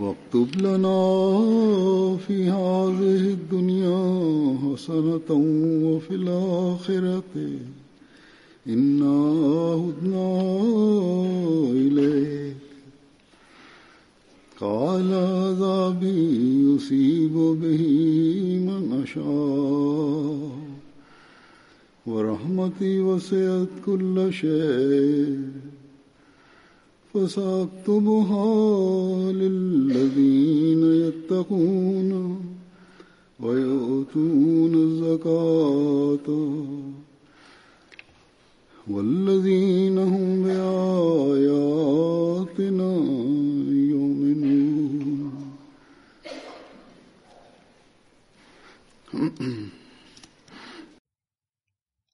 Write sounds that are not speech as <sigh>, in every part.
واكتب لنا في هذه الدنيا حسنة وفي الآخرة إنا هدنا إليك قال عذابي يصيب به من أشاء ورحمتي وسعت كل شيء فسأكتبها للذين يتقون ويؤتون الزكاة والذين هم بآياتنا يؤمنون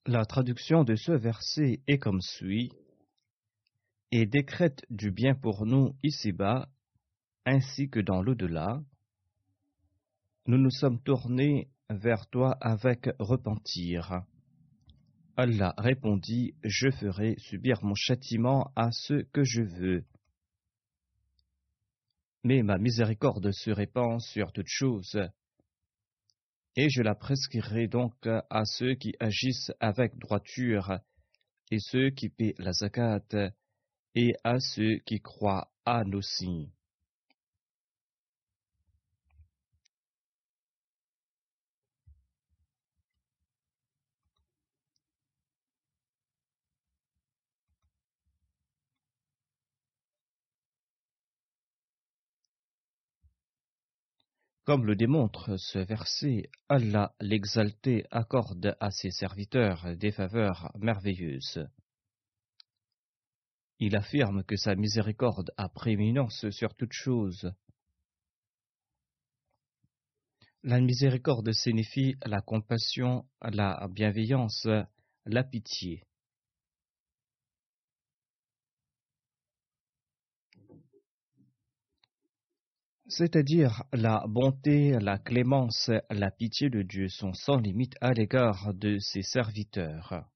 La traduction de ce verset est comme suit et décrète du bien pour nous ici-bas ainsi que dans l'au-delà. Nous nous sommes tournés vers toi avec repentir. Allah répondit, Je ferai subir mon châtiment à ceux que je veux. Mais ma miséricorde se répand sur toutes choses, et je la prescrirai donc à ceux qui agissent avec droiture, et ceux qui paient la zakat, et à ceux qui croient à nos signes. Comme le démontre ce verset, Allah l'exalté accorde à ses serviteurs des faveurs merveilleuses. Il affirme que sa miséricorde a prééminence sur toute chose. La miséricorde signifie la compassion, la bienveillance, la pitié. C'est-à-dire la bonté, la clémence, la pitié de Dieu sont sans limite à l'égard de ses serviteurs.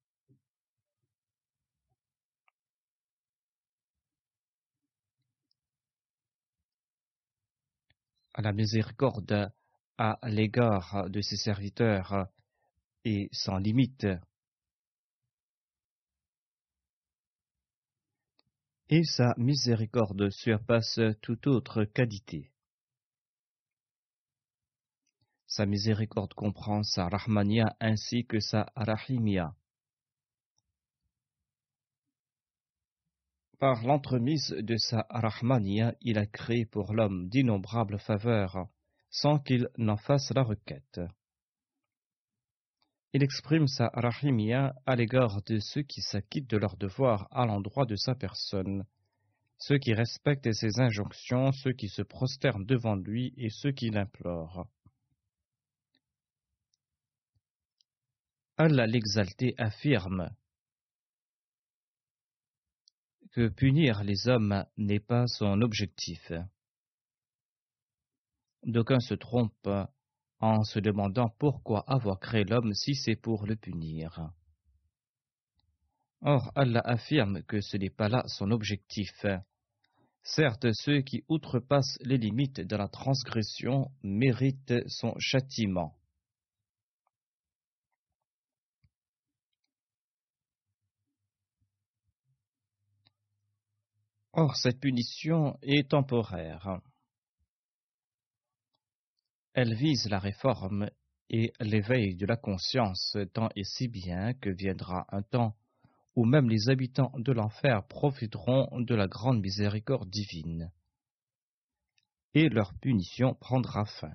La miséricorde à l'égard de ses serviteurs est sans limite. Et sa miséricorde surpasse toute autre qualité. Sa miséricorde comprend sa rahmania ainsi que sa rahimia. Par l'entremise de sa rahmania, il a créé pour l'homme d'innombrables faveurs, sans qu'il n'en fasse la requête. Il exprime sa rahimia à l'égard de ceux qui s'acquittent de leurs devoirs à l'endroit de sa personne, ceux qui respectent ses injonctions, ceux qui se prosternent devant lui et ceux qui l'implorent. Allah l'exalté affirme que punir les hommes n'est pas son objectif. D'aucuns se trompent en se demandant pourquoi avoir créé l'homme si c'est pour le punir. Or, Allah affirme que ce n'est pas là son objectif. Certes, ceux qui outrepassent les limites de la transgression méritent son châtiment. Or, cette punition est temporaire. Elle vise la réforme et l'éveil de la conscience tant et si bien que viendra un temps où même les habitants de l'enfer profiteront de la grande miséricorde divine, et leur punition prendra fin.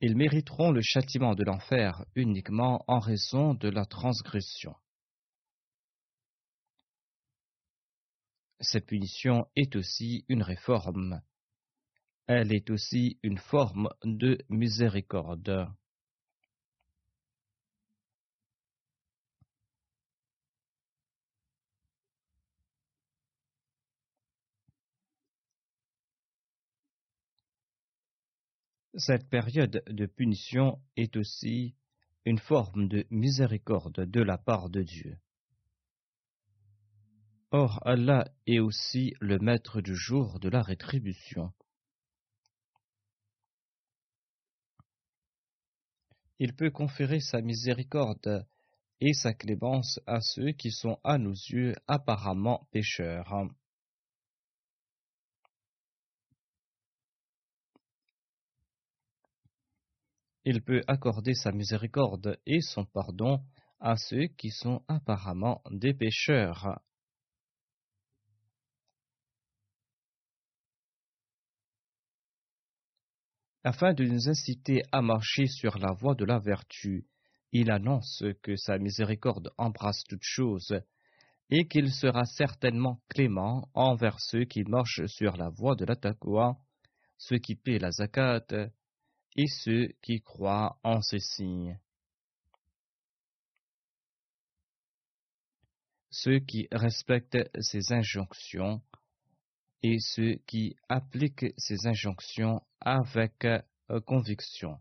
Ils mériteront le châtiment de l'enfer uniquement en raison de la transgression. Cette punition est aussi une réforme. Elle est aussi une forme de miséricorde. Cette période de punition est aussi une forme de miséricorde de la part de Dieu. Or Allah est aussi le maître du jour de la rétribution. Il peut conférer sa miséricorde et sa clémence à ceux qui sont à nos yeux apparemment pécheurs. Il peut accorder sa miséricorde et son pardon à ceux qui sont apparemment des pécheurs. Afin de nous inciter à marcher sur la voie de la vertu, il annonce que sa miséricorde embrasse toutes choses et qu'il sera certainement clément envers ceux qui marchent sur la voie de la ceux qui paient la zakat et ceux qui croient en ces signes. Ceux qui respectent ses injonctions et ceux qui appliquent ces injonctions avec euh, conviction.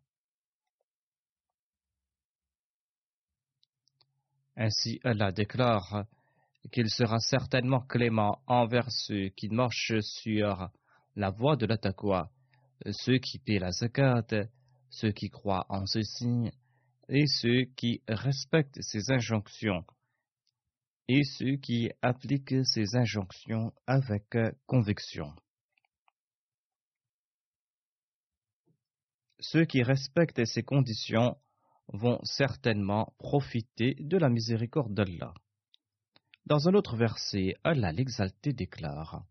Ainsi, Allah déclare qu'il sera certainement clément envers ceux qui marchent sur la voie de la taqwa, ceux qui paient la zakat, ceux qui croient en ce signe, et ceux qui respectent ces injonctions et ceux qui appliquent ces injonctions avec conviction. Ceux qui respectent ces conditions vont certainement profiter de la miséricorde d'Allah. Dans un autre verset, Allah l'exalté déclare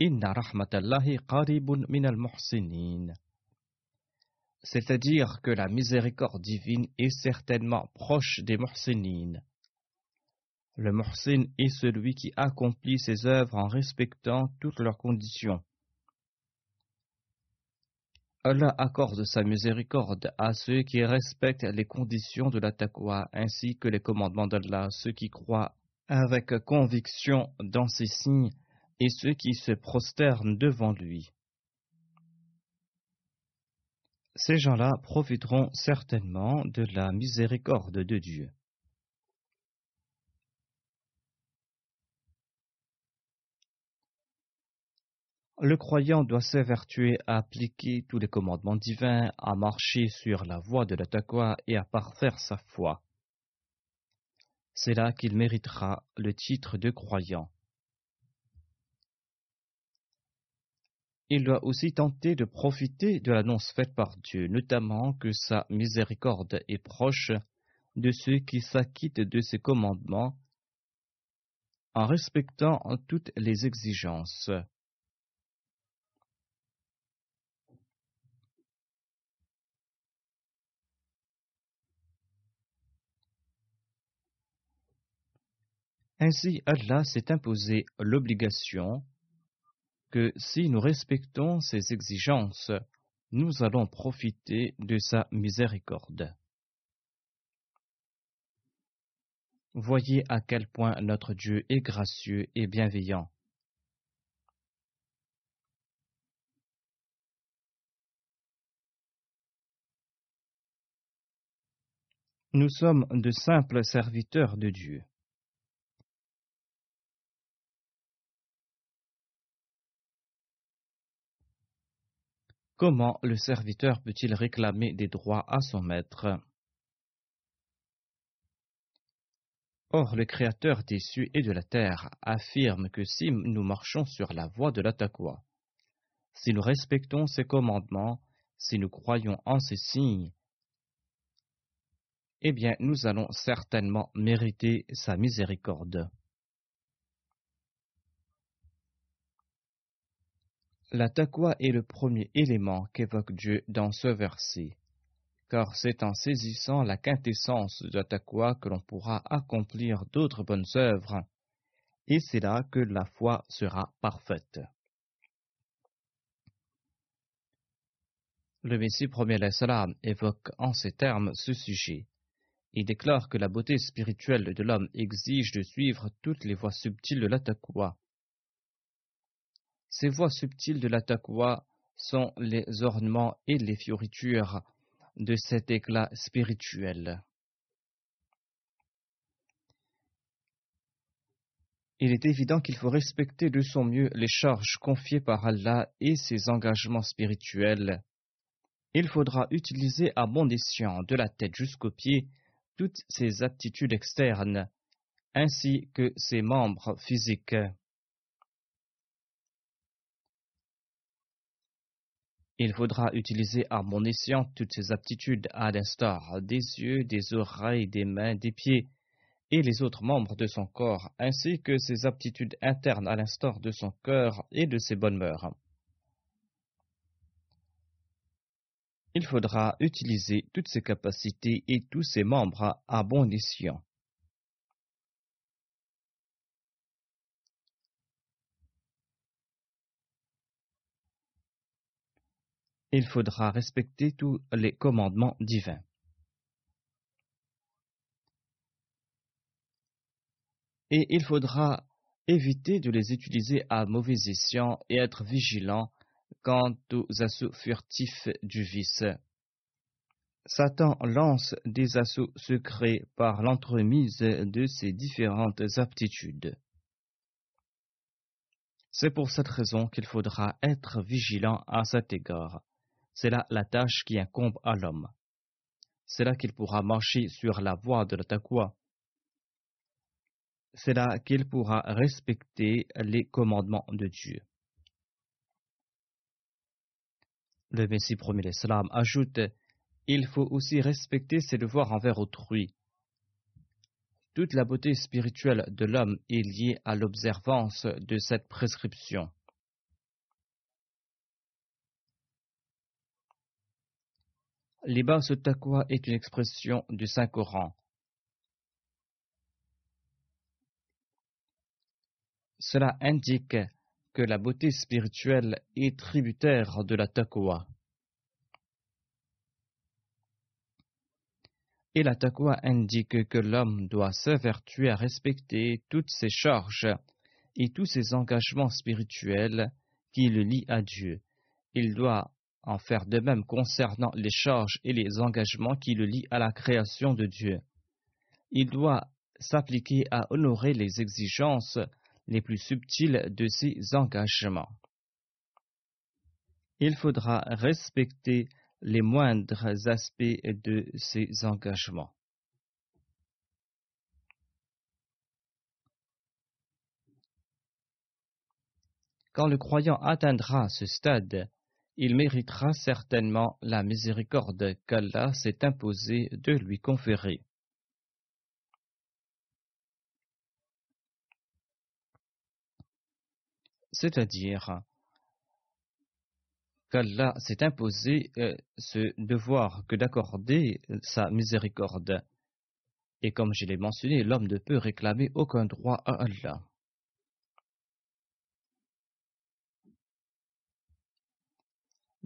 Inna rahmatallahi qaribun min al-muhsinin. C'est-à-dire que la miséricorde divine est certainement proche des muhsinin, le muhsin est celui qui accomplit ses œuvres en respectant toutes leurs conditions. Allah accorde sa miséricorde à ceux qui respectent les conditions de la taqwa ainsi que les commandements d'Allah, ceux qui croient avec conviction dans ses signes et ceux qui se prosternent devant lui. Ces gens-là profiteront certainement de la miséricorde de Dieu. Le croyant doit s'évertuer à appliquer tous les commandements divins, à marcher sur la voie de la et à parfaire sa foi. C'est là qu'il méritera le titre de croyant. Il doit aussi tenter de profiter de l'annonce faite par Dieu, notamment que sa miséricorde est proche de ceux qui s'acquittent de ses commandements en respectant toutes les exigences. Ainsi, Allah s'est imposé l'obligation que si nous respectons ses exigences, nous allons profiter de sa miséricorde. Voyez à quel point notre Dieu est gracieux et bienveillant. Nous sommes de simples serviteurs de Dieu. Comment le serviteur peut-il réclamer des droits à son maître? Or, le Créateur des cieux et de la terre affirme que si nous marchons sur la voie de l'attaqua, si nous respectons ses commandements, si nous croyons en ses signes, eh bien nous allons certainement mériter sa miséricorde. La taqwa est le premier élément qu'évoque Dieu dans ce verset, car c'est en saisissant la quintessence de la que l'on pourra accomplir d'autres bonnes œuvres, et c'est là que la foi sera parfaite. Le Messie premier salam évoque en ces termes ce sujet. Il déclare que la beauté spirituelle de l'homme exige de suivre toutes les voies subtiles de la Ces voies subtiles de la sont les ornements et les fioritures de cet éclat spirituel. Il est évident qu'il faut respecter de son mieux les charges confiées par Allah et ses engagements spirituels. Il faudra utiliser à bon escient, de la tête jusqu'aux pieds, toutes ses aptitudes externes, ainsi que ses membres physiques. Il faudra utiliser à mon escient toutes ses aptitudes à l'instar des yeux, des oreilles, des mains, des pieds et les autres membres de son corps, ainsi que ses aptitudes internes à l'instar de son cœur et de ses bonnes mœurs. il faudra utiliser toutes ses capacités et tous ses membres à bon escient. Il faudra respecter tous les commandements divins. Et il faudra éviter de les utiliser à mauvais escient et être vigilant quant aux assauts furtifs du vice. Satan lance des assauts secrets par l'entremise de ses différentes aptitudes. C'est pour cette raison qu'il faudra être vigilant à cet égard. C'est là la tâche qui incombe à l'homme. C'est là qu'il pourra marcher sur la voie de la. C'est là qu'il pourra respecter les commandements de Dieu. Le Messie premier l'Islam ajoute Il faut aussi respecter ses devoirs envers autrui. Toute la beauté spirituelle de l'homme est liée à l'observance de cette prescription. Libas taqwa est une expression du Saint-Coran. Cela indique que la beauté spirituelle est tributaire de la taqwa. Et la taqwa indique que l'homme doit s'avertuer à respecter toutes ses charges et tous ses engagements spirituels qui le lient à Dieu. Il doit en faire de même concernant les charges et les engagements qui le lient à la création de Dieu. Il doit s'appliquer à honorer les exigences les plus subtils de ses engagements. Il faudra respecter les moindres aspects de ses engagements. Quand le croyant atteindra ce stade, il méritera certainement la miséricorde qu'Allah s'est imposé de lui conférer. c'est-à-dire qu'Allah s'est imposé euh, ce devoir que d'accorder sa miséricorde. Et comme je l'ai mentionné, l'homme ne peut réclamer aucun droit à Allah.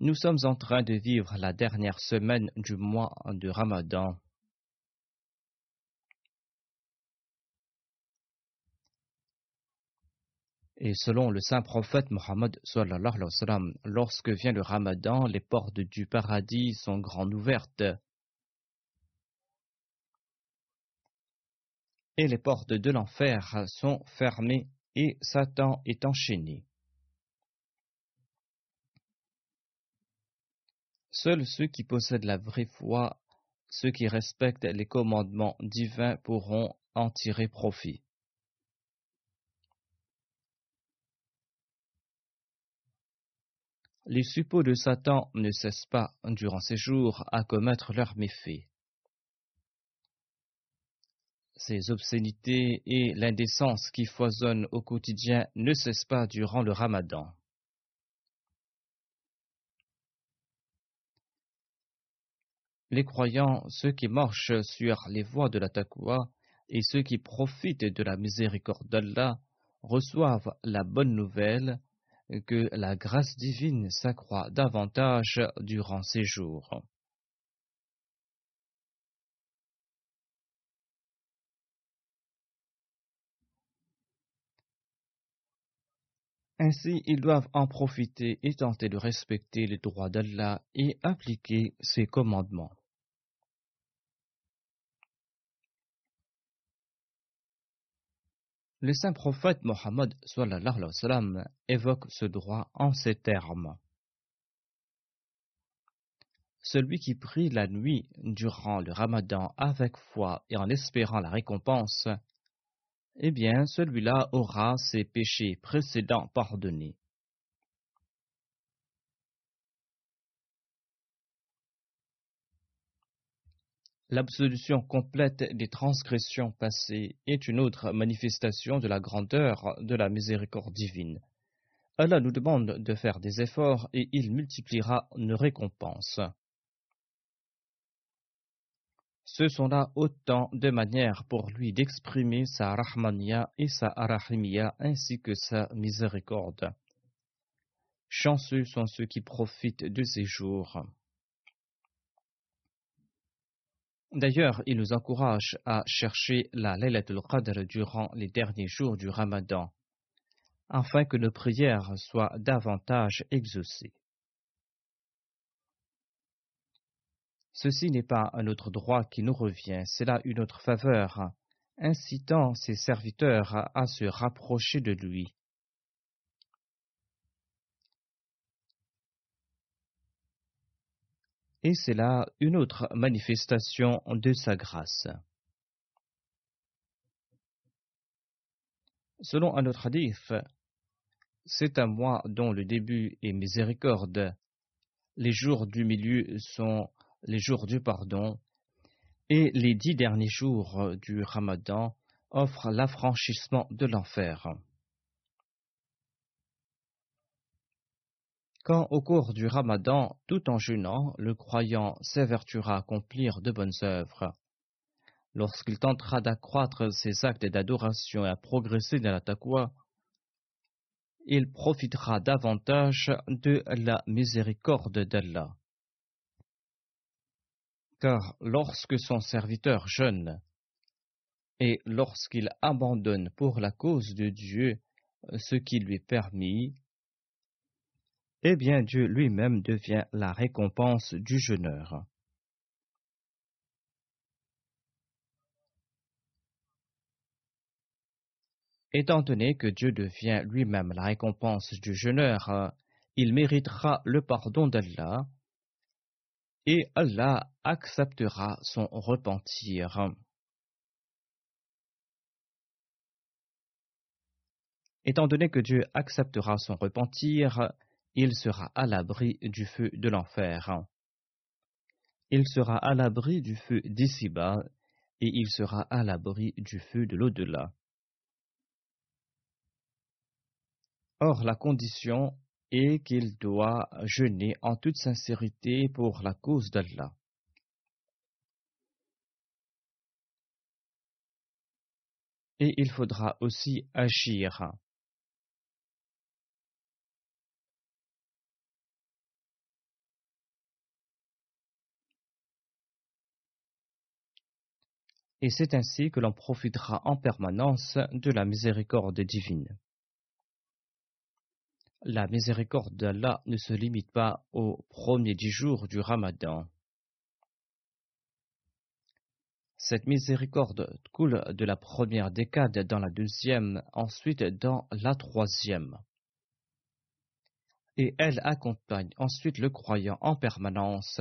Nous sommes en train de vivre la dernière semaine du mois de Ramadan. Et selon le saint prophète Mohammed, lorsque vient le Ramadan, les portes du paradis sont grandes ouvertes. Et les portes de l'enfer sont fermées et Satan est enchaîné. Seuls ceux qui possèdent la vraie foi, ceux qui respectent les commandements divins pourront en tirer profit. Les suppôts de Satan ne cessent pas, durant ces jours, à commettre leurs méfaits. Ces obscénités et l'indécence qui foisonnent au quotidien ne cessent pas durant le ramadan. Les croyants, ceux qui marchent sur les voies de la taqwa et ceux qui profitent de la miséricorde d'Allah reçoivent la bonne nouvelle que la grâce divine s'accroît davantage durant ces jours. Ainsi, ils doivent en profiter et tenter de respecter les droits d'Allah et appliquer ses commandements. Le saint prophète Mohammed évoque ce droit en ces termes. Celui qui prie la nuit durant le ramadan avec foi et en espérant la récompense, eh bien celui-là aura ses péchés précédents pardonnés. L'absolution complète des transgressions passées est une autre manifestation de la grandeur de la miséricorde divine. Allah nous demande de faire des efforts et il multipliera nos récompenses. Ce sont là autant de manières pour lui d'exprimer sa rahmania et sa arahimia ainsi que sa miséricorde. Chanceux sont ceux qui profitent de ces jours. D'ailleurs, il nous encourage à chercher la Laylatul Qadr durant les derniers jours du Ramadan, afin que nos prières soient davantage exaucées. Ceci n'est pas un autre droit qui nous revient, c'est là une autre faveur, incitant ses serviteurs à se rapprocher de lui. Et c'est là une autre manifestation de sa grâce. Selon un autre hadith, c'est un mois dont le début est miséricorde, les jours du milieu sont les jours du pardon, et les dix derniers jours du ramadan offrent l'affranchissement de l'enfer. Quand au cours du ramadan, tout en jeûnant, le croyant s'évertuera à accomplir de bonnes œuvres, lorsqu'il tentera d'accroître ses actes d'adoration et à progresser dans la taqwa, il profitera davantage de la miséricorde d'Allah. Car lorsque son serviteur jeûne, et lorsqu'il abandonne pour la cause de Dieu ce qui lui est permis, eh bien Dieu lui-même devient la récompense du jeûneur. Étant donné que Dieu devient lui-même la récompense du jeûneur, il méritera le pardon d'Allah et Allah acceptera son repentir. Étant donné que Dieu acceptera son repentir, il sera à l'abri du feu de l'enfer. Il sera à l'abri du feu d'ici-bas et il sera à l'abri du feu de l'au-delà. Or, la condition est qu'il doit jeûner en toute sincérité pour la cause d'Allah. et il faudra aussi agir. Et c'est ainsi que l'on profitera en permanence de la miséricorde divine. La miséricorde d'Allah ne se limite pas aux premiers dix jours du Ramadan. Cette miséricorde coule de la première décade dans la deuxième, ensuite dans la troisième. Et elle accompagne ensuite le croyant en permanence,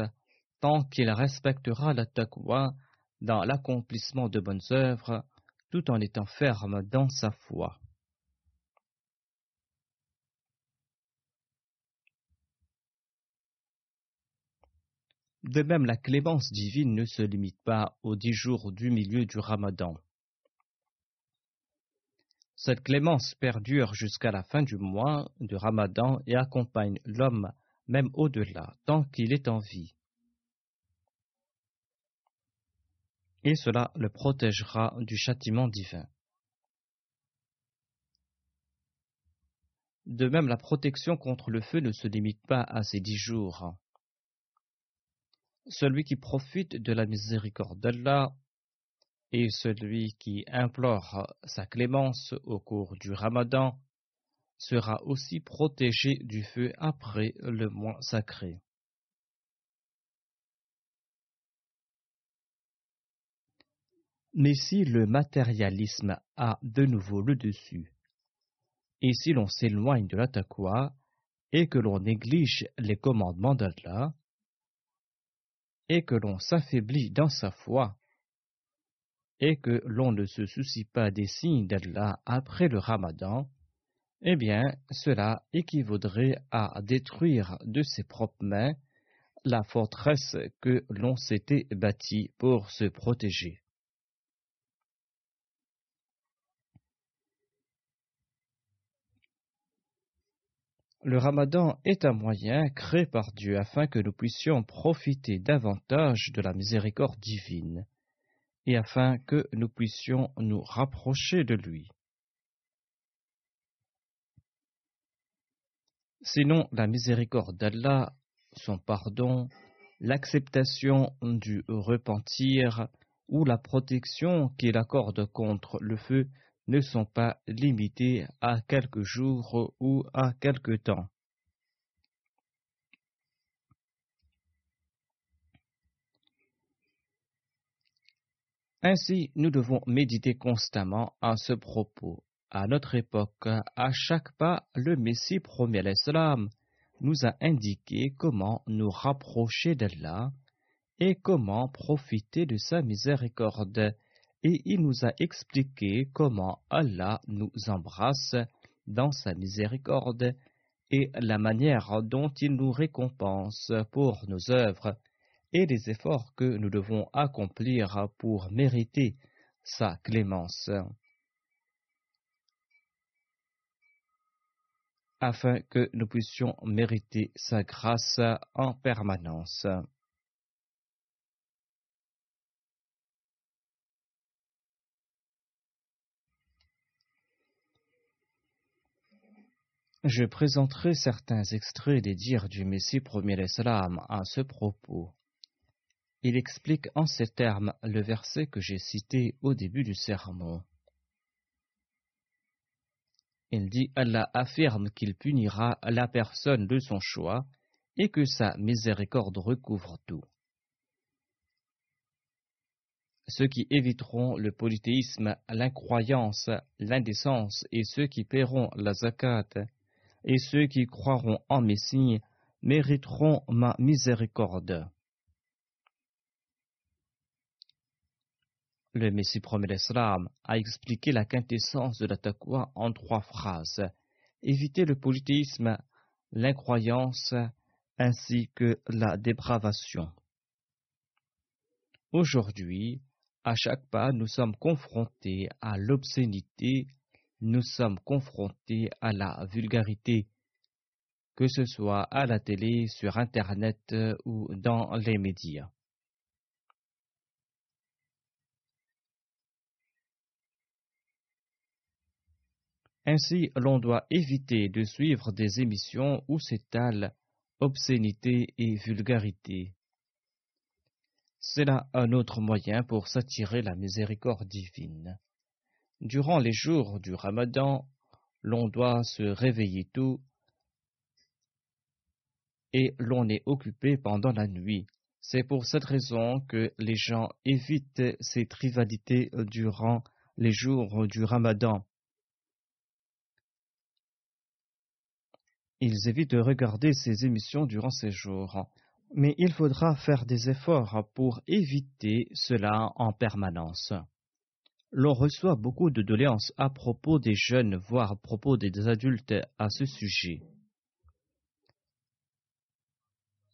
tant qu'il respectera la taqwa dans l'accomplissement de bonnes œuvres, tout en étant ferme dans sa foi. De même, la clémence divine ne se limite pas aux dix jours du milieu du ramadan. Cette clémence perdure jusqu'à la fin du mois de ramadan et accompagne l'homme même au-delà, tant qu'il est en vie. Et cela le protégera du châtiment divin. De même, la protection contre le feu ne se limite pas à ces dix jours. Celui qui profite de la miséricorde d'Allah et celui qui implore sa clémence au cours du ramadan sera aussi protégé du feu après le mois sacré. Mais si le matérialisme a de nouveau le dessus, et si l'on s'éloigne de la taqwa et que l'on néglige les commandements d'Allah, et que l'on s'affaiblit dans sa foi, et que l'on ne se soucie pas des signes d'Allah après le ramadan, eh bien, cela équivaudrait à détruire de ses propres mains la forteresse que l'on s'était bâtie pour se protéger. Le ramadan est un moyen créé par Dieu afin que nous puissions profiter davantage de la miséricorde divine et afin que nous puissions nous rapprocher de lui. Sinon, la miséricorde d'Allah, son pardon, l'acceptation du repentir ou la protection qu'il accorde contre le feu ne sont pas limités à quelques jours ou à quelques temps. Ainsi, nous devons méditer constamment à ce propos. À notre époque, à chaque pas, le Messie premier l'Islam nous a indiqué comment nous rapprocher d'Allah et comment profiter de sa miséricorde et il nous a expliqué comment Allah nous embrasse dans sa miséricorde et la manière dont il nous récompense pour nos œuvres et les efforts que nous devons accomplir pour mériter sa clémence. afin que nous puissions mériter sa grâce en permanence. Je présenterai certains extraits des dires du Messie premier l'Islam à ce propos. Il explique en ces termes le verset que j'ai cité au début du sermon. Il dit Allah affirme qu'il punira la personne de son choix et que sa miséricorde recouvre tout. Ceux qui éviteront le polythéisme, l'incroyance, l'indécence et ceux qui paieront la zakat et ceux qui croiront en mes signes mériteront ma miséricorde. Le Messie premier l'Islam a expliqué la quintessence de la taqwa en trois phrases. Éviter le polythéisme, l'incroyance ainsi que la dépravation. Aujourd'hui, à chaque pas, nous sommes confrontés à l'obscénité nous sommes confrontés à la vulgarité, que ce soit à la télé, sur Internet euh, ou dans les médias. Ainsi, l'on doit éviter de suivre des émissions où s'étalent obscénité et vulgarité. C'est là un autre moyen pour s'attirer la miséricorde divine. Durant les jours du ramadan, l'on doit se réveiller tôt et l'on est occupé pendant la nuit. C'est pour cette raison que les gens évitent ces rivalités durant les jours du ramadan. Ils évitent de regarder ces émissions durant ces jours. Mais il faudra faire des efforts pour éviter cela en permanence. L'on reçoit beaucoup de doléances à propos des jeunes, voire à propos des adultes à ce sujet.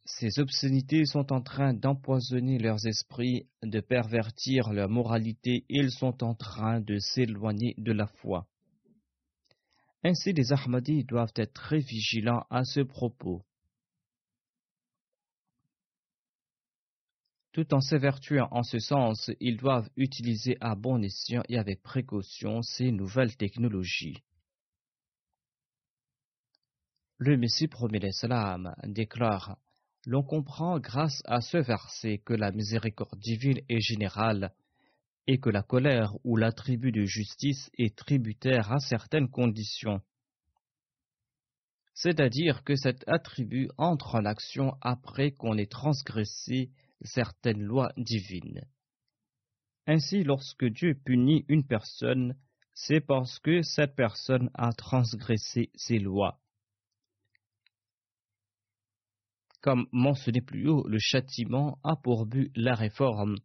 Ces obscénités sont en train d'empoisonner leurs esprits, de pervertir leur moralité, et ils sont en train de s'éloigner de la foi. Ainsi, les Ahmadis doivent être très vigilants à ce propos. Tout en s'évertuant en ce sens, ils doivent utiliser à bon escient et avec précaution ces nouvelles technologies. Le Messie promet salam déclare L'on comprend grâce à ce verset que la miséricorde divine est générale et que la colère ou l'attribut de justice est tributaire à certaines conditions. C'est-à-dire que cet attribut entre en action après qu'on ait transgressé certaines lois divines. Ainsi, lorsque Dieu punit une personne, c'est parce que cette personne a transgressé ses lois. Comme mentionné plus haut, le châtiment a pour but la réforme,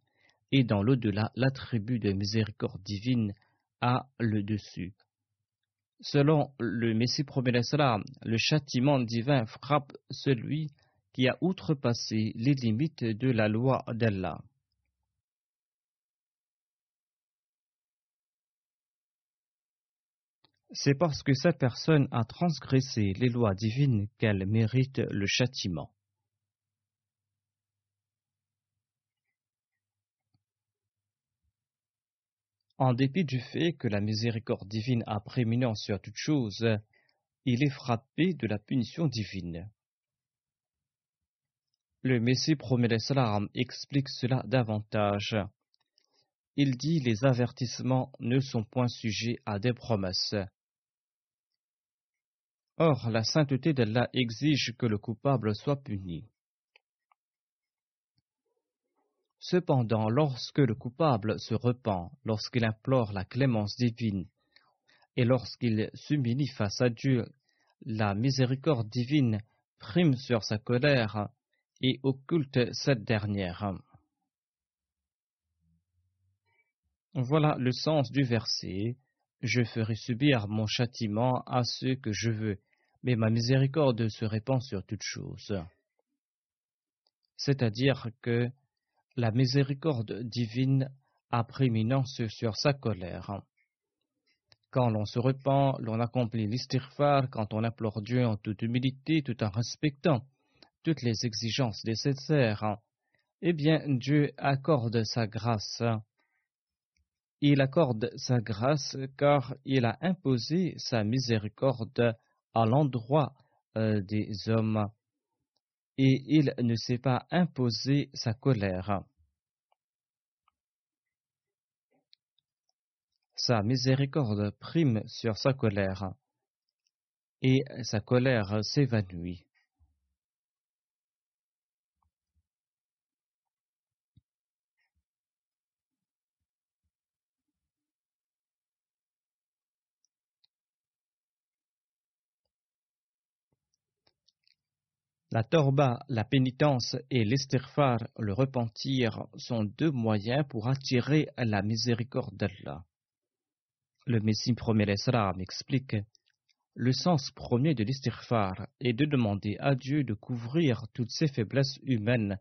et dans l'au-delà, l'attribut de miséricorde divine a le dessus. Selon le Messie promet le châtiment divin frappe celui qui a outrepassé les limites de la loi d'Allah. C'est parce que cette personne a transgressé les lois divines qu'elle mérite le châtiment. En dépit du fait que la miséricorde divine a prééminence sur toute chose, il est frappé de la punition divine. Le Messie promet salam explique cela davantage. Il dit les avertissements ne sont point sujets à des promesses. Or, la sainteté d'Allah exige que le coupable soit puni. Cependant, lorsque le coupable se repent, lorsqu'il implore la clémence divine, et lorsqu'il s'humilie face à Dieu, la miséricorde divine prime sur sa colère et occulte cette dernière. Voilà le sens du verset. Je ferai subir mon châtiment à ceux que je veux, mais ma miséricorde se répand sur toutes choses. C'est-à-dire que la miséricorde divine a prééminence sur sa colère. Quand l'on se repent, l'on accomplit l'istighfar, quand on implore Dieu en toute humilité, tout en respectant toutes les exigences nécessaires, eh bien Dieu accorde sa grâce. Il accorde sa grâce car il a imposé sa miséricorde à l'endroit euh, des hommes et il ne s'est pas imposé sa colère. Sa miséricorde prime sur sa colère et sa colère s'évanouit. La torba, la pénitence et l'estirfar, le repentir, sont deux moyens pour attirer la miséricorde d'Allah. Le Messie premier Esra explique Le sens premier de l'estirfar est de demander à Dieu de couvrir toutes ses faiblesses humaines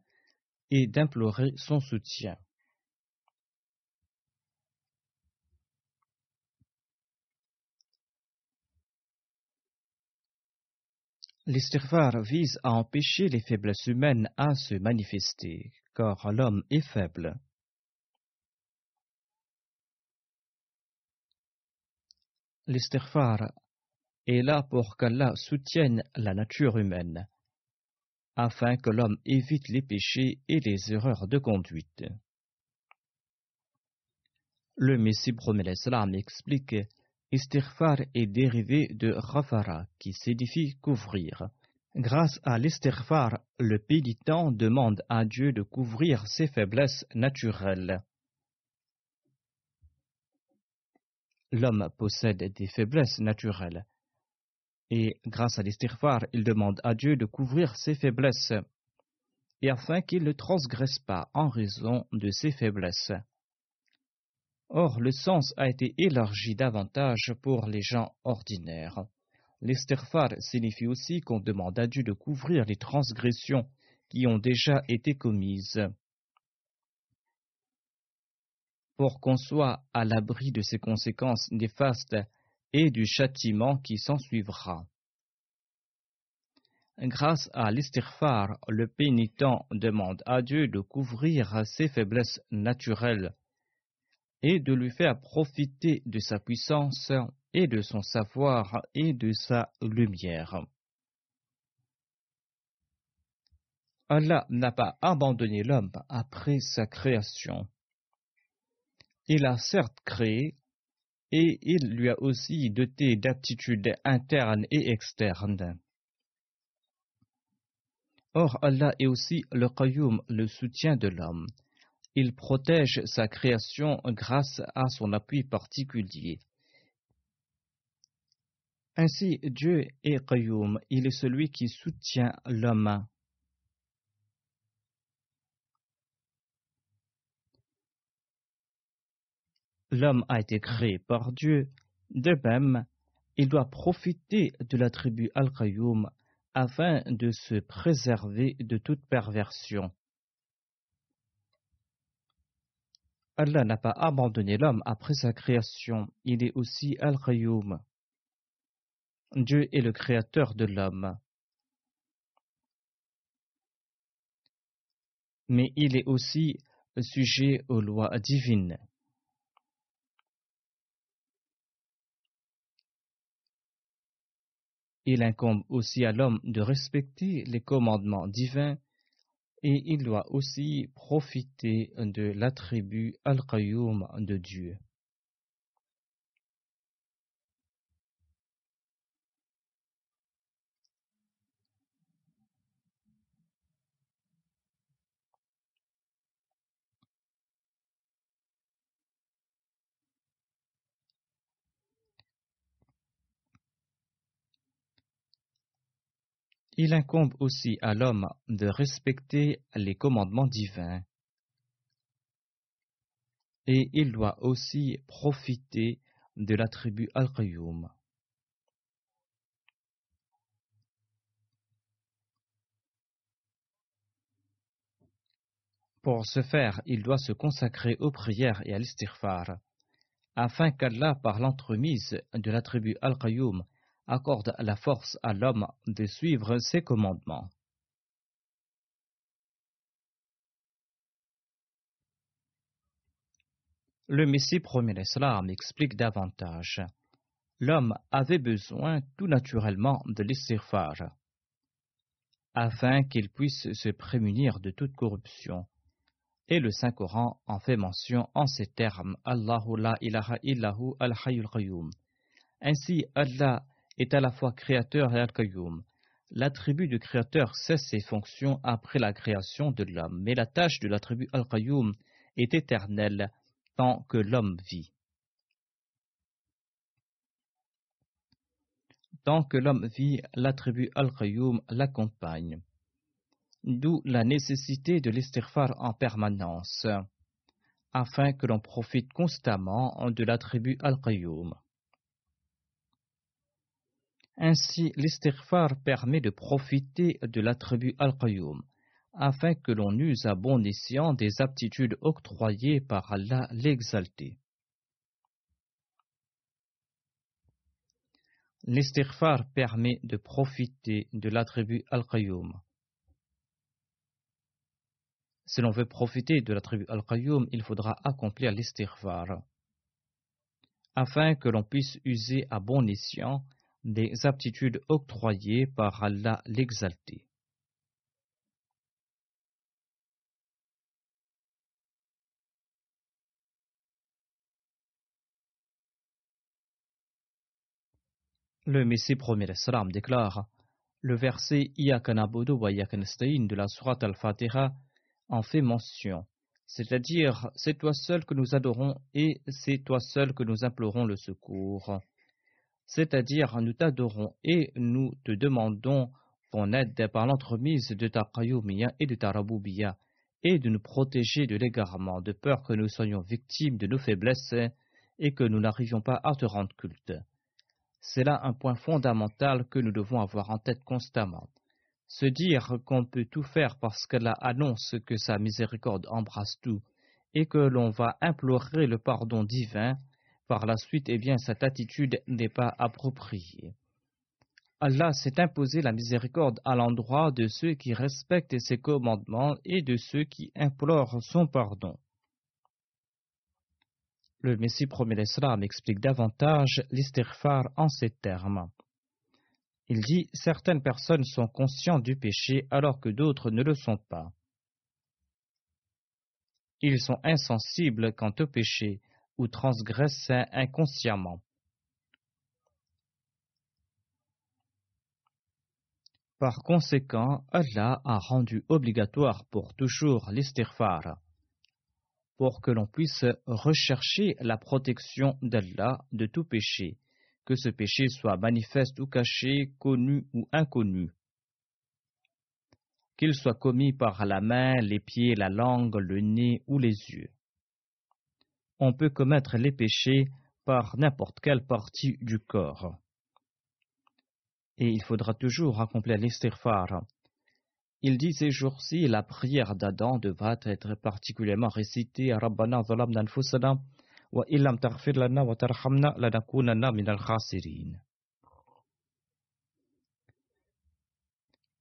et d'implorer son soutien. L'istighfar vise à empêcher les faiblesses humaines à se manifester, car l'homme est faible. L'istighfar est là pour qu'Allah soutienne la nature humaine, afin que l'homme évite les péchés et les erreurs de conduite. Le Messie promet explique Istighfar est dérivé de Rafara, qui signifie couvrir. Grâce à l'istighfar, le pénitent demande à Dieu de couvrir ses faiblesses naturelles. L'homme possède des faiblesses naturelles. Et grâce à l'istighfar, il demande à Dieu de couvrir ses faiblesses, et afin qu'il ne transgresse pas en raison de ses faiblesses. Or, le sens a été élargi davantage pour les gens ordinaires. L'istighfar signifie aussi qu'on demande à Dieu de couvrir les transgressions qui ont déjà été commises pour qu'on soit à l'abri de ces conséquences néfastes et du châtiment qui s'ensuivra. Grâce à l'istighfar, le pénitent demande à Dieu de couvrir ses faiblesses naturelles et de lui faire profiter de sa puissance et de son savoir et de sa lumière. Allah n'a pas abandonné l'homme après sa création. Il a certes créé, et il lui a aussi doté d'aptitudes internes et externes. Or, Allah est aussi le Qayyum, le soutien de l'homme. Il protège sa création grâce à son appui particulier. Ainsi, Dieu est Qayyum, il est celui qui soutient l'homme. l'homme a été créé par Dieu, de même, il doit profiter de l'attribut Al-Qayyum afin de se préserver de toute perversion. Allah n'a pas abandonné l'homme après sa création, il est aussi Al-Qayyum. Dieu est le créateur de l'homme. Mais il est aussi sujet aux lois divines. Il incombe aussi à l'homme de respecter les commandements divins et il doit aussi profiter de l'attribut Al-Qayyum de Dieu. Il incombe aussi à l'homme de respecter les commandements divins. Et il doit aussi profiter de l'attribut Al-Qayyum. Pour ce faire, il doit se consacrer aux prières et à l'istighfar, afin qu'Allah, par l'entremise de l'attribut Al-Qayyum, accorde la force à l'homme de suivre ses commandements. Le Messie premier l'Islam explique davantage. L'homme avait besoin tout naturellement de l'istighfar, afin qu'il puisse se prémunir de toute corruption. Et le Saint-Coran en fait mention en ces termes Allahu la ilaha illahu al. Ainsi, Allah est à la fois créateur et al-Qayyum. L'attribut du créateur cesse ses fonctions après la création de l'homme, mais la tâche de l'attribut al-Qayyum est éternelle tant que l'homme vit. Tant que l'homme vit, l'attribut al-Qayyum l'accompagne. D'où la nécessité de l'istighfar en permanence, afin que l'on profite constamment de l'attribut al-Qayyum. Ainsi, l'istighfar permet de profiter de l'attribut al-Qayyum, afin que l'on use à bon escient des aptitudes octroyées par Allah l'exalté. L'istighfar permet de profiter de l'attribut al-Qayyum. Si l'on veut profiter de l'attribut al-Qayyum, il faudra accomplir l'istighfar. afin que l'on puisse user à bon escient des aptitudes octroyées par Allah l'exalté. Le Messie premier Islam déclare le verset Iyakanabudu wa de la Surat al-Fatiha en fait mention, c'est-à-dire c'est toi seul que nous adorons et c'est toi seul que nous implorons le secours. C'est-à-dire nous t'adorons et nous te demandons ton aide par l'entremise de ta qayyumiyya et de ta raboubiya et de nous protéger de l'égarement, de peur que nous soyons victimes de nos faiblesses et que nous n'arrivions pas à te rendre culte. C'est là un point fondamental que nous devons avoir en tête constamment. Se dire qu'on peut tout faire parce qu'Allah annonce que sa miséricorde embrasse tout et que l'on va implorer le pardon divin, par la suite, eh bien, cette attitude n'est pas appropriée. Allah s'est imposé la miséricorde à l'endroit de ceux qui respectent ses commandements et de ceux qui implorent son pardon. Le Messie premier l'Islam explique davantage l'istighfar en ces termes. Il dit Certaines personnes sont conscientes du péché alors que d'autres ne le sont pas. Ils sont insensibles quant au péché ou transgressent inconsciemment. Par conséquent, Allah a rendu obligatoire pour toujours l'istighfar pour que l'on puisse rechercher la protection d'Allah de tout péché, que ce péché soit manifeste ou caché, connu ou inconnu. Qu'il soit commis par la main, les pieds, la langue, le nez ou les yeux. On peut commettre les péchés par n'importe quelle partie du corps. Et il faudra toujours accomplir l'istighfar, il dit ces jours-ci, la prière d'Adam devra être particulièrement récitée.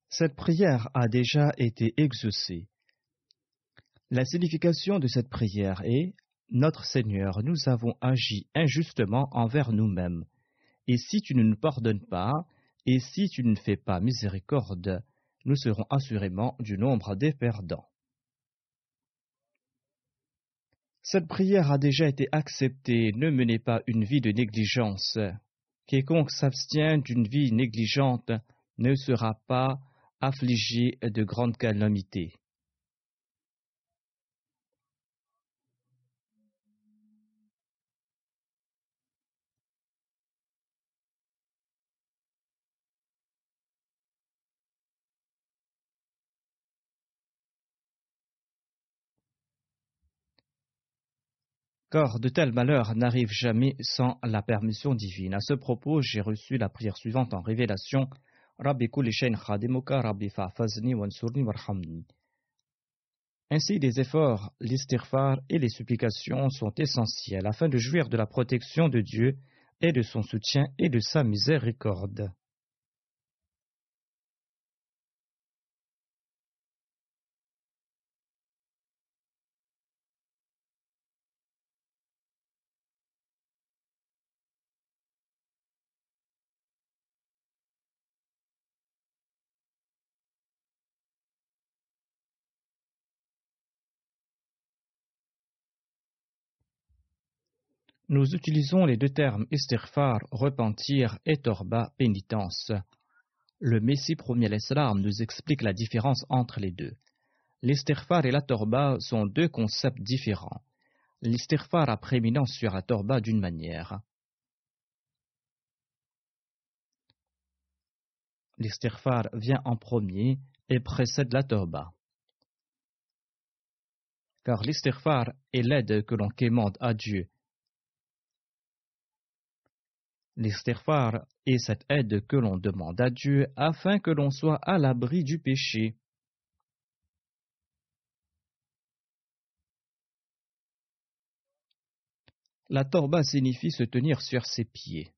Cette prière a déjà été exaucée. La signification de cette prière est Notre Seigneur, nous avons agi injustement envers nous-mêmes. Et si tu ne nous pardonnes pas, et si tu ne fais pas miséricorde, nous serons assurément du nombre des perdants. Cette prière a déjà été acceptée, ne menez pas une vie de négligence. Quiconque s'abstient d'une vie négligente ne sera pas affligé de grandes calamités. Car de tels malheurs n'arrivent jamais sans la permission divine. À ce propos, j'ai reçu la prière suivante en révélation. Ainsi, les efforts, l'istighfar et les supplications sont essentiels afin de jouir de la protection de Dieu et de son soutien et de sa miséricorde. Nous utilisons les deux termes istighfar, repentir, et torba, pénitence. Le Messie premier l'Islam nous explique la différence entre les deux. L'istighfar et la torba sont deux concepts différents. L'istighfar a prééminence sur la torba d'une manière. L'istighfar vient en premier et précède la torba. Car l'istighfar est l'aide que l'on quémande à Dieu L'istighfar est cette aide que l'on demande à Dieu afin que l'on soit à l'abri du péché. La torba signifie se tenir sur ses pieds.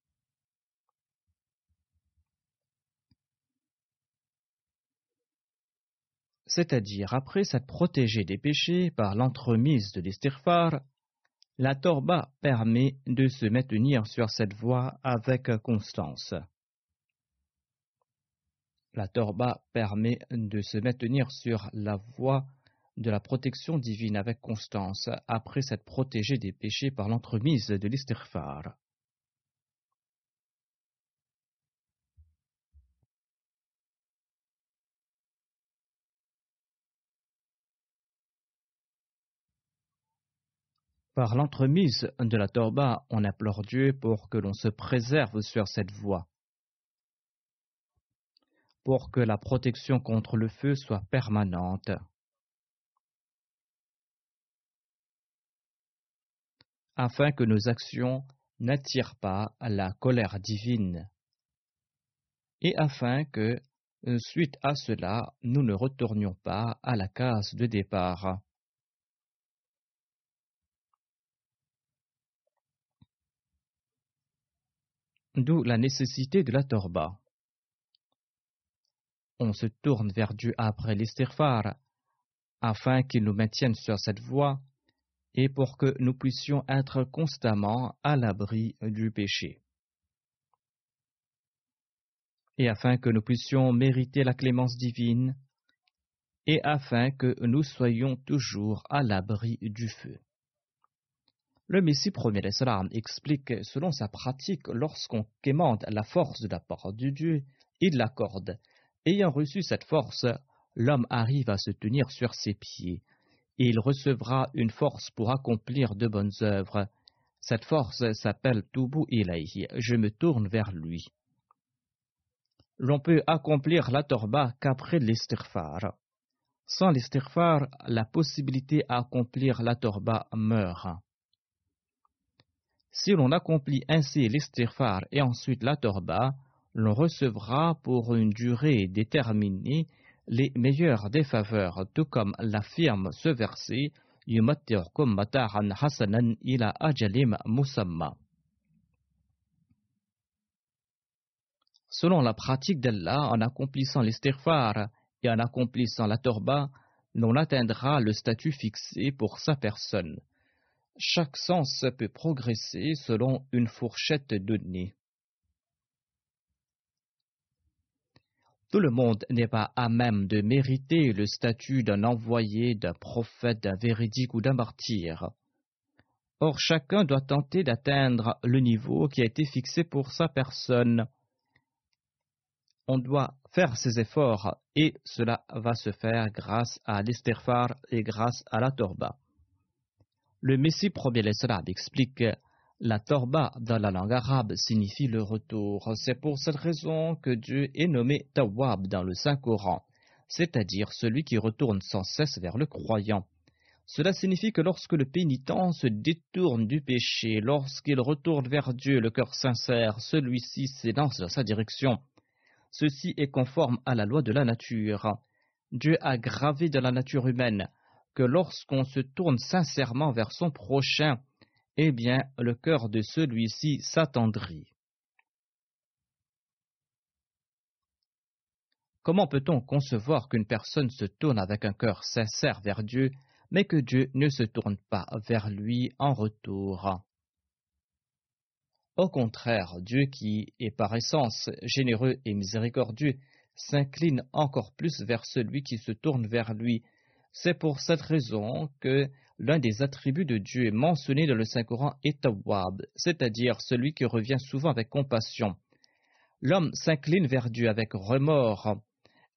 C'est-à-dire, après s'être protégé des péchés par l'entremise de l'istighfar, La torba permet de se maintenir sur cette voie avec constance. La torba permet de se maintenir sur la voie de la protection divine avec constance après s'être protégé des péchés par l'entremise de l'istighfar. Par l'entremise de la torba, on implore Dieu pour que l'on se préserve sur cette voie, pour que la protection contre le feu soit permanente. afin que nos actions n'attirent pas la colère divine, et afin que, suite à cela, nous ne retournions pas à la case de départ. D'où la nécessité de la torba. On se tourne vers Dieu après l'estirfar, afin qu'il nous maintienne sur cette voie et pour que nous puissions être constamment à l'abri du péché. Et afin que nous puissions mériter la clémence divine, et afin que nous soyons toujours à l'abri du feu. Le Messie premier explique selon sa pratique lorsqu'on quémande la force de la part de Dieu, il l'accorde. Ayant reçu cette force, l'homme arrive à se tenir sur ses pieds, il recevra une force pour accomplir de bonnes œuvres. Cette force s'appelle Tubu Ilayhi, je me tourne vers lui. L'on peut accomplir la torba qu'après l'estirfar. Sans l'estirfar, la possibilité d'accomplir la torba meurt. Si l'on accomplit ainsi l'estirfar et ensuite la torba, l'on recevra pour une durée déterminée les meilleures des faveurs, tout comme l'affirme ce verset hasanan ila ajalim musamma. Selon la pratique d'Allah, en accomplissant l'istighfar et en accomplissant la torba, l'on atteindra le statut fixé pour sa personne. Chaque sens peut progresser selon une fourchette donnée. Tout le monde n'est pas à même de mériter le statut d'un envoyé, d'un prophète, d'un véridique ou d'un martyr. Or chacun doit tenter d'atteindre le niveau qui a été fixé pour sa personne. On doit faire ses efforts et cela va se faire grâce à l'esterfar et grâce à la torba. Le Messie premier explique la torba dans la langue arabe signifie le retour. C'est pour cette raison que Dieu est nommé Tawab dans le Saint-Coran, c'est-à-dire celui qui retourne sans cesse vers le croyant. Cela signifie que lorsque le pénitent se détourne du péché, lorsqu'il retourne vers Dieu le cœur sincère, celui-ci s'élance dans sa direction. Ceci est conforme à la loi de la nature. Dieu a gravé dans la nature humaine que lorsqu'on se tourne sincèrement vers son prochain, eh bien le cœur de celui-ci s'attendrit. Comment peut-on concevoir qu'une personne se tourne avec un cœur sincère vers Dieu, mais que Dieu ne se tourne pas vers lui en retour? Au contraire, Dieu qui est par essence généreux et miséricordieux s'incline encore plus vers celui qui se tourne vers lui. C'est pour cette raison que l'un des attributs de Dieu mentionné dans le Saint-Coran est Tawwab, c'est-à-dire celui qui revient souvent avec compassion. L'homme s'incline vers Dieu avec remords,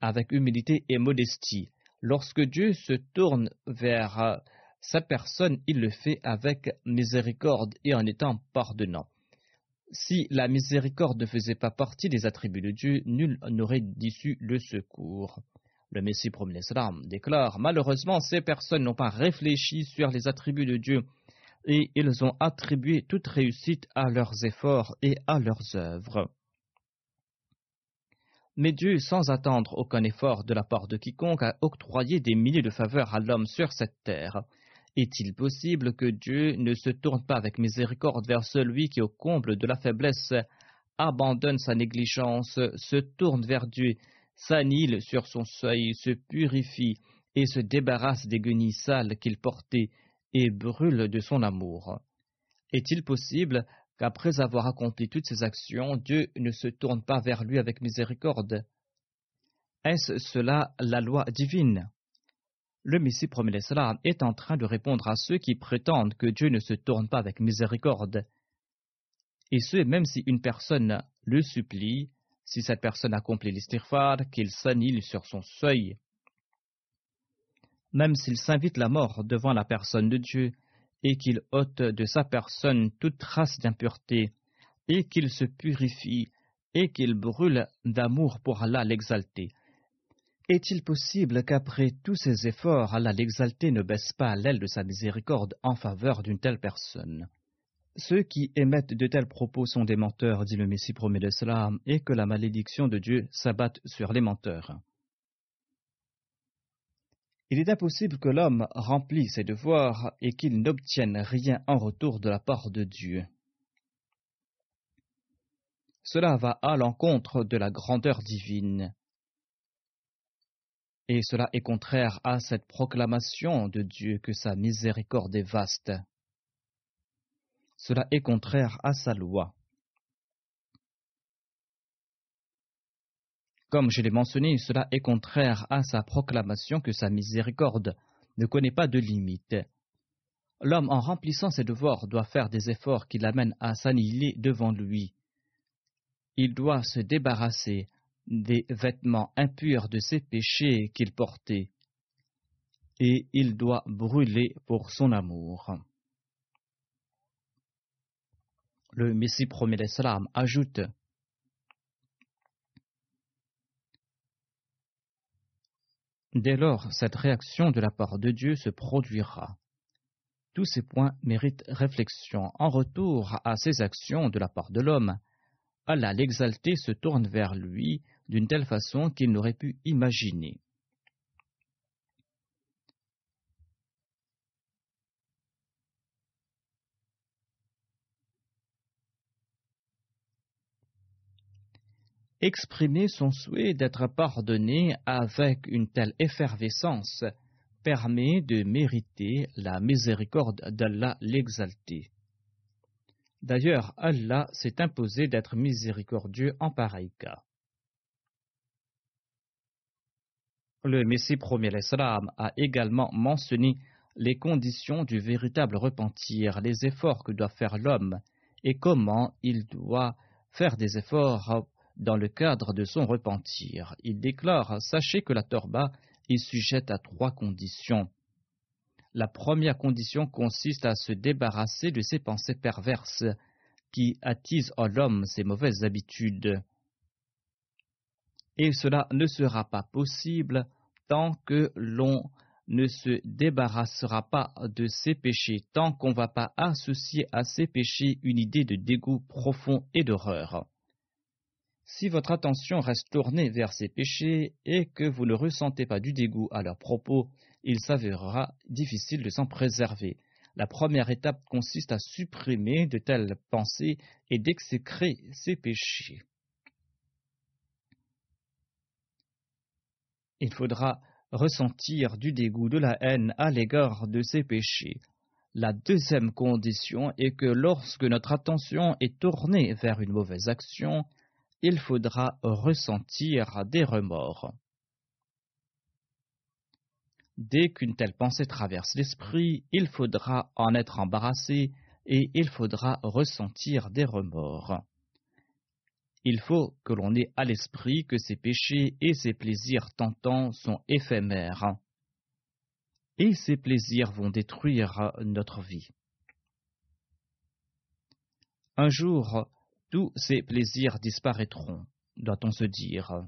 avec humilité et modestie. Lorsque Dieu se tourne vers sa personne, il le fait avec miséricorde et en étant pardonnant. Si la miséricorde ne faisait pas partie des attributs de Dieu, nul n'aurait d'issue le secours. Le Messie promené déclare Malheureusement, ces personnes n'ont pas réfléchi sur les attributs de Dieu et ils ont attribué toute réussite à leurs efforts et à leurs œuvres. Mais Dieu, sans attendre aucun effort de la part de quiconque, a octroyé des milliers de faveurs à l'homme sur cette terre. Est-il possible que Dieu ne se tourne pas avec miséricorde vers celui qui, au comble de la faiblesse, abandonne sa négligence, se tourne vers Dieu s'annule sur son seuil, se purifie et se débarrasse des guenilles sales qu'il portait, et brûle de son amour. Est-il possible qu'après avoir accompli toutes ces actions, Dieu ne se tourne pas vers lui avec miséricorde? Est-ce cela la loi divine? Le Messie premier est en train de répondre à ceux qui prétendent que Dieu ne se tourne pas avec miséricorde. Et ce, même si une personne le supplie, si cette personne accomplit l'istighfar, qu'il s'annule sur son seuil. Même s'il s'invite la mort devant la personne de Dieu, et qu'il ôte de sa personne toute trace d'impureté, et qu'il se purifie, et qu'il brûle d'amour pour Allah l'exalté. Est-il possible qu'après tous ces efforts, Allah l'exalté ne baisse pas l'aile de sa miséricorde en faveur d'une telle personne? Ceux qui émettent de tels propos sont des menteurs, dit le Messie promet de cela, et que la malédiction de Dieu s'abatte sur les menteurs. Il est impossible que l'homme remplisse ses devoirs et qu'il n'obtienne rien en retour de la part de Dieu. Cela va à l'encontre de la grandeur divine. Et cela est contraire à cette proclamation de Dieu que sa miséricorde est vaste. Cela est contraire à sa loi. Comme je l'ai mentionné, cela est contraire à sa proclamation que sa miséricorde ne connaît pas de limite. L'homme, en remplissant ses devoirs, doit faire des efforts qui l'amènent à s'annihiler devant lui. Il doit se débarrasser des vêtements impurs de ses péchés qu'il portait, et il doit brûler pour son amour. Le Messie promet l'Islam ajoute Dès lors, cette réaction de la part de Dieu se produira. Tous ces points méritent réflexion. En retour à ces actions de la part de l'homme, Allah l'exalté se tourne vers lui d'une telle façon qu'il n'aurait pu imaginer. Exprimer son souhait d'être pardonné avec une telle effervescence permet de mériter la miséricorde d'Allah l'exalté. D'ailleurs, Allah s'est imposé d'être miséricordieux en pareil cas. Le Messie premier l'Islam a également mentionné les conditions du véritable repentir, les efforts que doit faire l'homme et comment il doit faire des efforts dans le cadre de son repentir. Il déclare Sachez que la torba est sujette à trois conditions. La première condition consiste à se débarrasser de ces pensées perverses qui attisent en l'homme ses mauvaises habitudes. Et cela ne sera pas possible tant que l'on ne se débarrassera pas de ces péchés, tant qu'on ne va pas associer à ces péchés une idée de dégoût profond et d'horreur. Si votre attention reste tournée vers ces péchés et que vous ne ressentez pas du dégoût à leur propos, il s'avérera difficile de s'en préserver. La première étape consiste à supprimer de telles pensées et d'exécrer ces péchés. Il faudra ressentir du dégoût, de la haine à l'égard de ces péchés. La deuxième condition est que lorsque notre attention est tournée vers une mauvaise action, il faudra ressentir des remords. Dès qu'une telle pensée traverse l'esprit, il faudra en être embarrassé et il faudra ressentir des remords. Il faut que l'on ait à l'esprit que ces péchés et ces plaisirs tentants sont éphémères, et ces plaisirs vont détruire notre vie. Un jour, tous ces plaisirs disparaîtront, doit-on se dire.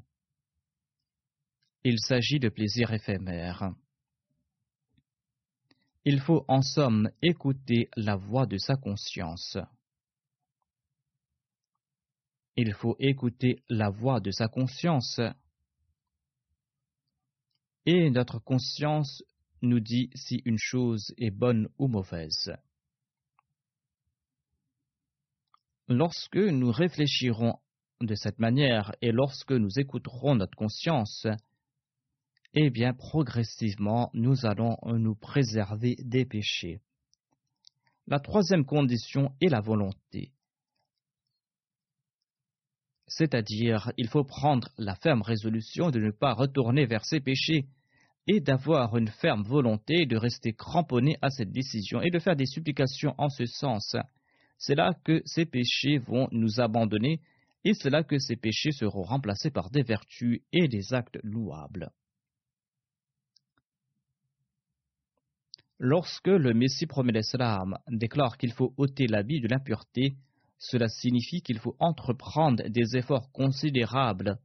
Il s'agit de plaisirs éphémères. Il faut en somme écouter la voix de sa conscience. Il faut écouter la voix de sa conscience. Et notre conscience nous dit si une chose est bonne ou mauvaise. Lorsque nous réfléchirons de cette manière et lorsque nous écouterons notre conscience, eh bien progressivement nous allons nous préserver des péchés. La troisième condition est la volonté. C'est-à-dire, il faut prendre la ferme résolution de ne pas retourner vers ses péchés et d'avoir une ferme volonté de rester cramponné à cette décision et de faire des supplications en ce sens. C'est là que ces péchés vont nous abandonner et c'est là que ces péchés seront remplacés par des vertus et des actes louables. Lorsque le Messie promet l'Islam déclare qu'il faut ôter l'habit de l'impureté, cela signifie qu'il faut entreprendre des efforts considérables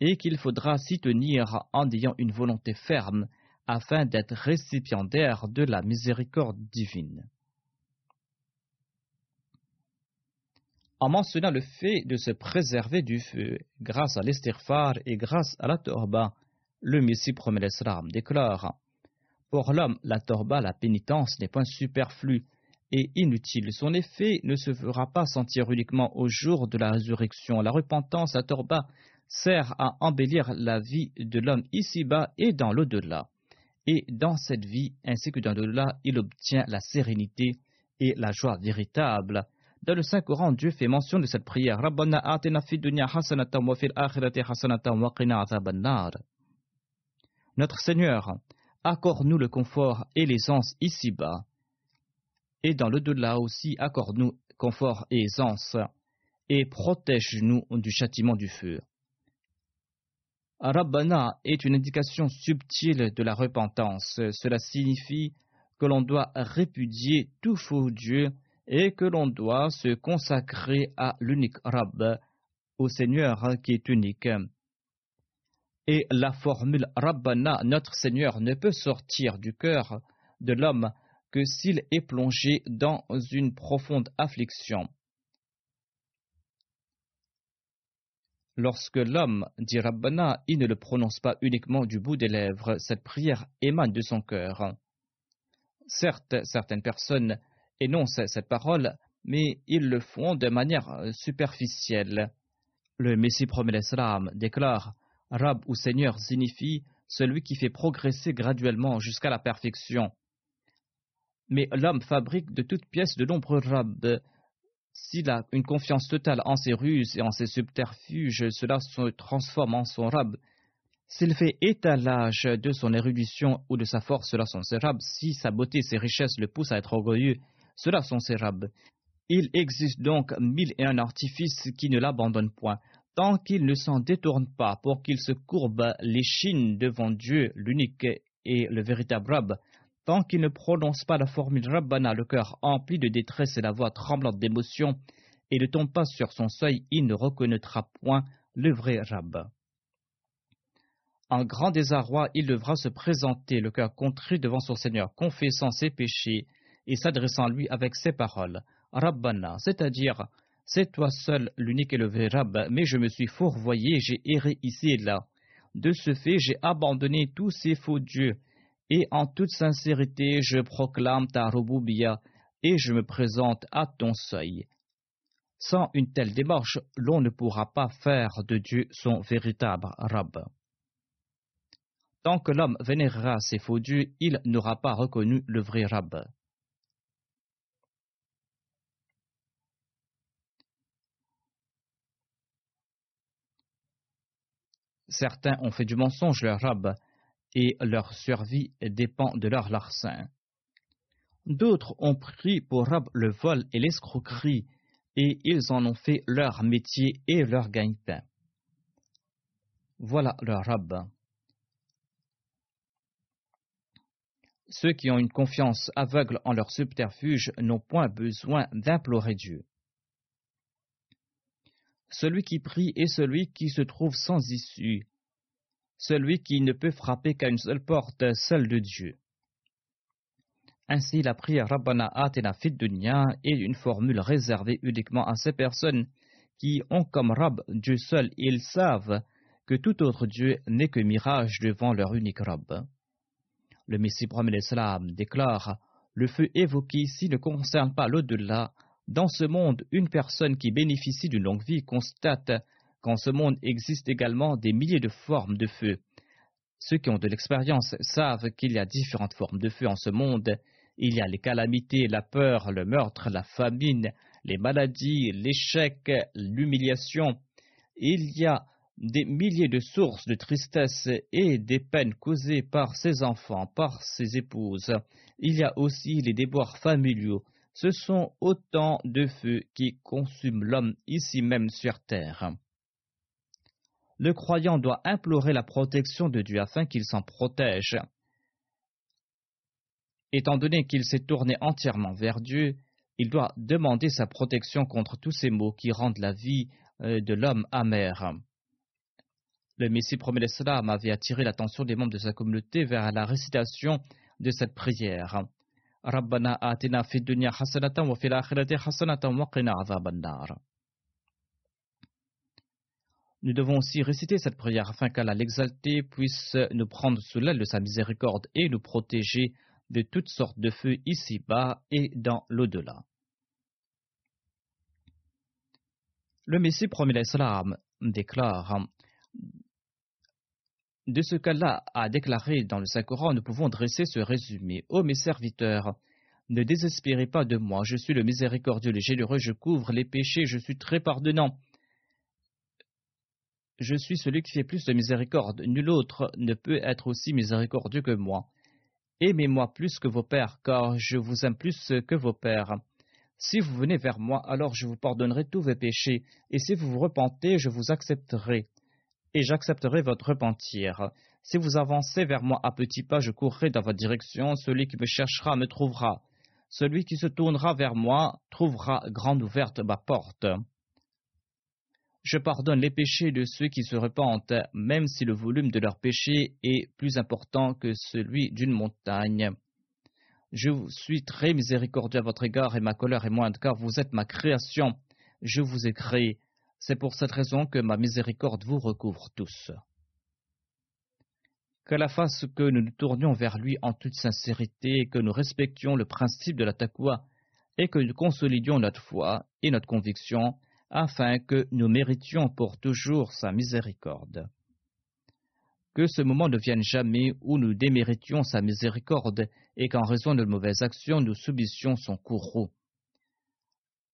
et qu'il faudra s'y tenir en ayant une volonté ferme afin d'être récipiendaire de la miséricorde divine. En mentionnant le fait de se préserver du feu grâce à l'estirfar et grâce à la torba, le Messie promet l'Islam déclare Pour l'homme, la torba, la pénitence, n'est point superflue et inutile. Son effet ne se fera pas sentir uniquement au jour de la résurrection. La repentance, la torba, sert à embellir la vie de l'homme ici-bas et dans l'au-delà. Et dans cette vie, ainsi que dans l'au-delà, il obtient la sérénité et la joie véritable. Dans le Saint-Coran, Dieu fait mention de cette prière. Wa fil Notre Seigneur, accorde-nous le confort et l'aisance ici-bas. Et dans l'au-delà aussi, accorde-nous confort et aisance. Et protège-nous du châtiment du feu. Rabbana est une indication subtile de la repentance. Cela signifie que l'on doit répudier tout faux Dieu et que l'on doit se consacrer à l'unique Rabb, au Seigneur qui est unique. Et la formule Rabbana, notre Seigneur, ne peut sortir du cœur de l'homme que s'il est plongé dans une profonde affliction. Lorsque l'homme dit Rabbana, il ne le prononce pas uniquement du bout des lèvres, cette prière émane de son cœur. Certes, certaines personnes énoncent cette parole, mais ils le font de manière superficielle. Le Messie promet l'Islam déclare Rab ou Seigneur signifie celui qui fait progresser graduellement jusqu'à la perfection. Mais l'homme fabrique de toutes pièces de nombreux Rab, s'il a une confiance totale en ses ruses et en ses subterfuges, cela se transforme en son rab. S'il fait étalage de son érudition ou de sa force, cela sont ses rabs. Si sa beauté et ses richesses le poussent à être orgueilleux, cela sont ses rabs. Il existe donc mille et un artifices qui ne l'abandonnent point, tant qu'il ne s'en détourne pas pour qu'il se courbe l'échine devant Dieu, l'unique et le véritable rab, Tant qu'il ne prononce pas la formule Rabbana, le cœur empli de détresse et la voix tremblante d'émotion, et ne tombe pas sur son seuil, il ne reconnaîtra point le vrai Rabb. En grand désarroi, il devra se présenter, le cœur contrit devant son Seigneur, confessant ses péchés et s'adressant à lui avec ces paroles Rabbana, c'est-à-dire C'est toi seul l'unique et le vrai Rabb, mais je me suis fourvoyé, j'ai erré ici et là. De ce fait, j'ai abandonné tous ces faux dieux et en toute sincérité je proclame ta rouboubiya et je me présente à ton seuil. Sans une telle démarche, l'on ne pourra pas faire de Dieu son véritable Rab. Tant que l'homme vénérera ses faux dieux, il n'aura pas reconnu le vrai Rab. Certains ont fait du mensonge leur Rab, et leur survie dépend de leur larcin. D'autres ont pris pour rab le vol et l'escroquerie, et ils en ont fait leur métier et leur gagne-pain. Voilà leur rab. Ceux qui ont une confiance aveugle en leur subterfuge n'ont point besoin d'implorer Dieu. Celui qui prie est celui qui se trouve sans issue, celui qui ne peut frapper qu'à une seule porte, celle de Dieu. Ainsi, la prière Rabbana Atena Dunya est une formule réservée uniquement à ces personnes qui ont comme Rab Dieu seul et ils savent que tout autre Dieu n'est que mirage devant leur unique Rab. Le Messie Brahman l'Islam déclare Le feu évoqué ici ne concerne pas l'au-delà. Dans ce monde, une personne qui bénéficie d'une longue vie constate qu'en ce monde existe également des milliers de formes de feu. Ceux qui ont de l'expérience savent qu'il y a différentes formes de feu en ce monde Il y a les calamités, la peur, le meurtre, la famine, les maladies, l'échec, l'humiliation. Il y a des milliers de sources de tristesse et des peines causées par ses enfants, par ses épouses. Il y a aussi les déboires familiaux. Ce sont autant de feux qui consument l'homme ici même sur terre. Le croyant doit implorer la protection de Dieu afin qu'il s'en protège. Étant donné qu'il s'est tourné entièrement vers Dieu, il doit demander sa protection contre tous ces maux qui rendent la vie euh, de l'homme amère. Le Messie promet l'Islam avait attiré l'attention des membres de sa communauté vers la récitation de cette prière. Nous devons aussi réciter cette prière afin qu'Allah l'exalté puisse nous prendre sous l'aile de sa miséricorde et nous protéger de toutes sortes de feux ici-bas et dans l'au-delà. Le Messie promet l'Islam déclare de ce qu'Allah a déclaré dans le Saint-Coran, nous pouvons dresser ce résumé. Ô mes serviteurs, ne désespérez pas de moi, je suis le miséricordieux, le généreux, je couvre les péchés, je suis très pardonnant. Je suis celui qui fait plus de miséricorde, nul autre ne peut être aussi miséricordieux que moi. Aimez-moi plus que vos pères, car je vous aime plus que vos pères. Si vous venez vers moi, alors je vous pardonnerai tous vos péchés, et si vous vous repentez, je vous accepterai et j'accepterai votre repentir. Si vous avancez vers moi à petits pas, je courrai dans votre direction. Celui qui me cherchera me trouvera. Celui qui se tournera vers moi trouvera grande ouverte ma porte. Je pardonne les péchés de ceux qui se repentent, même si le volume de leurs péchés est plus important que celui d'une montagne. Je suis très miséricordieux à votre égard et ma colère est moindre, car vous êtes ma création. Je vous ai créé. C'est pour cette raison que ma miséricorde vous recouvre tous. Que la fasse que nous nous tournions vers lui en toute sincérité, que nous respections le principe de la et que nous consolidions notre foi et notre conviction afin que nous méritions pour toujours sa miséricorde. Que ce moment ne vienne jamais où nous déméritions sa miséricorde et qu'en raison de mauvaises actions nous subissions son courroux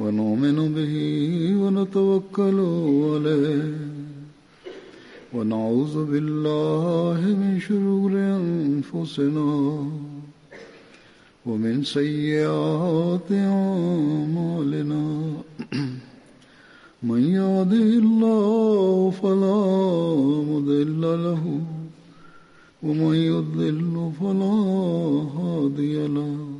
ونؤمن به ونتوكل عليه. ونعوذ بالله من شرور أنفسنا ومن سيئات أعمالنا. <clears throat> من يهده الله فلا مضل له ومن يضلل فلا هادي له.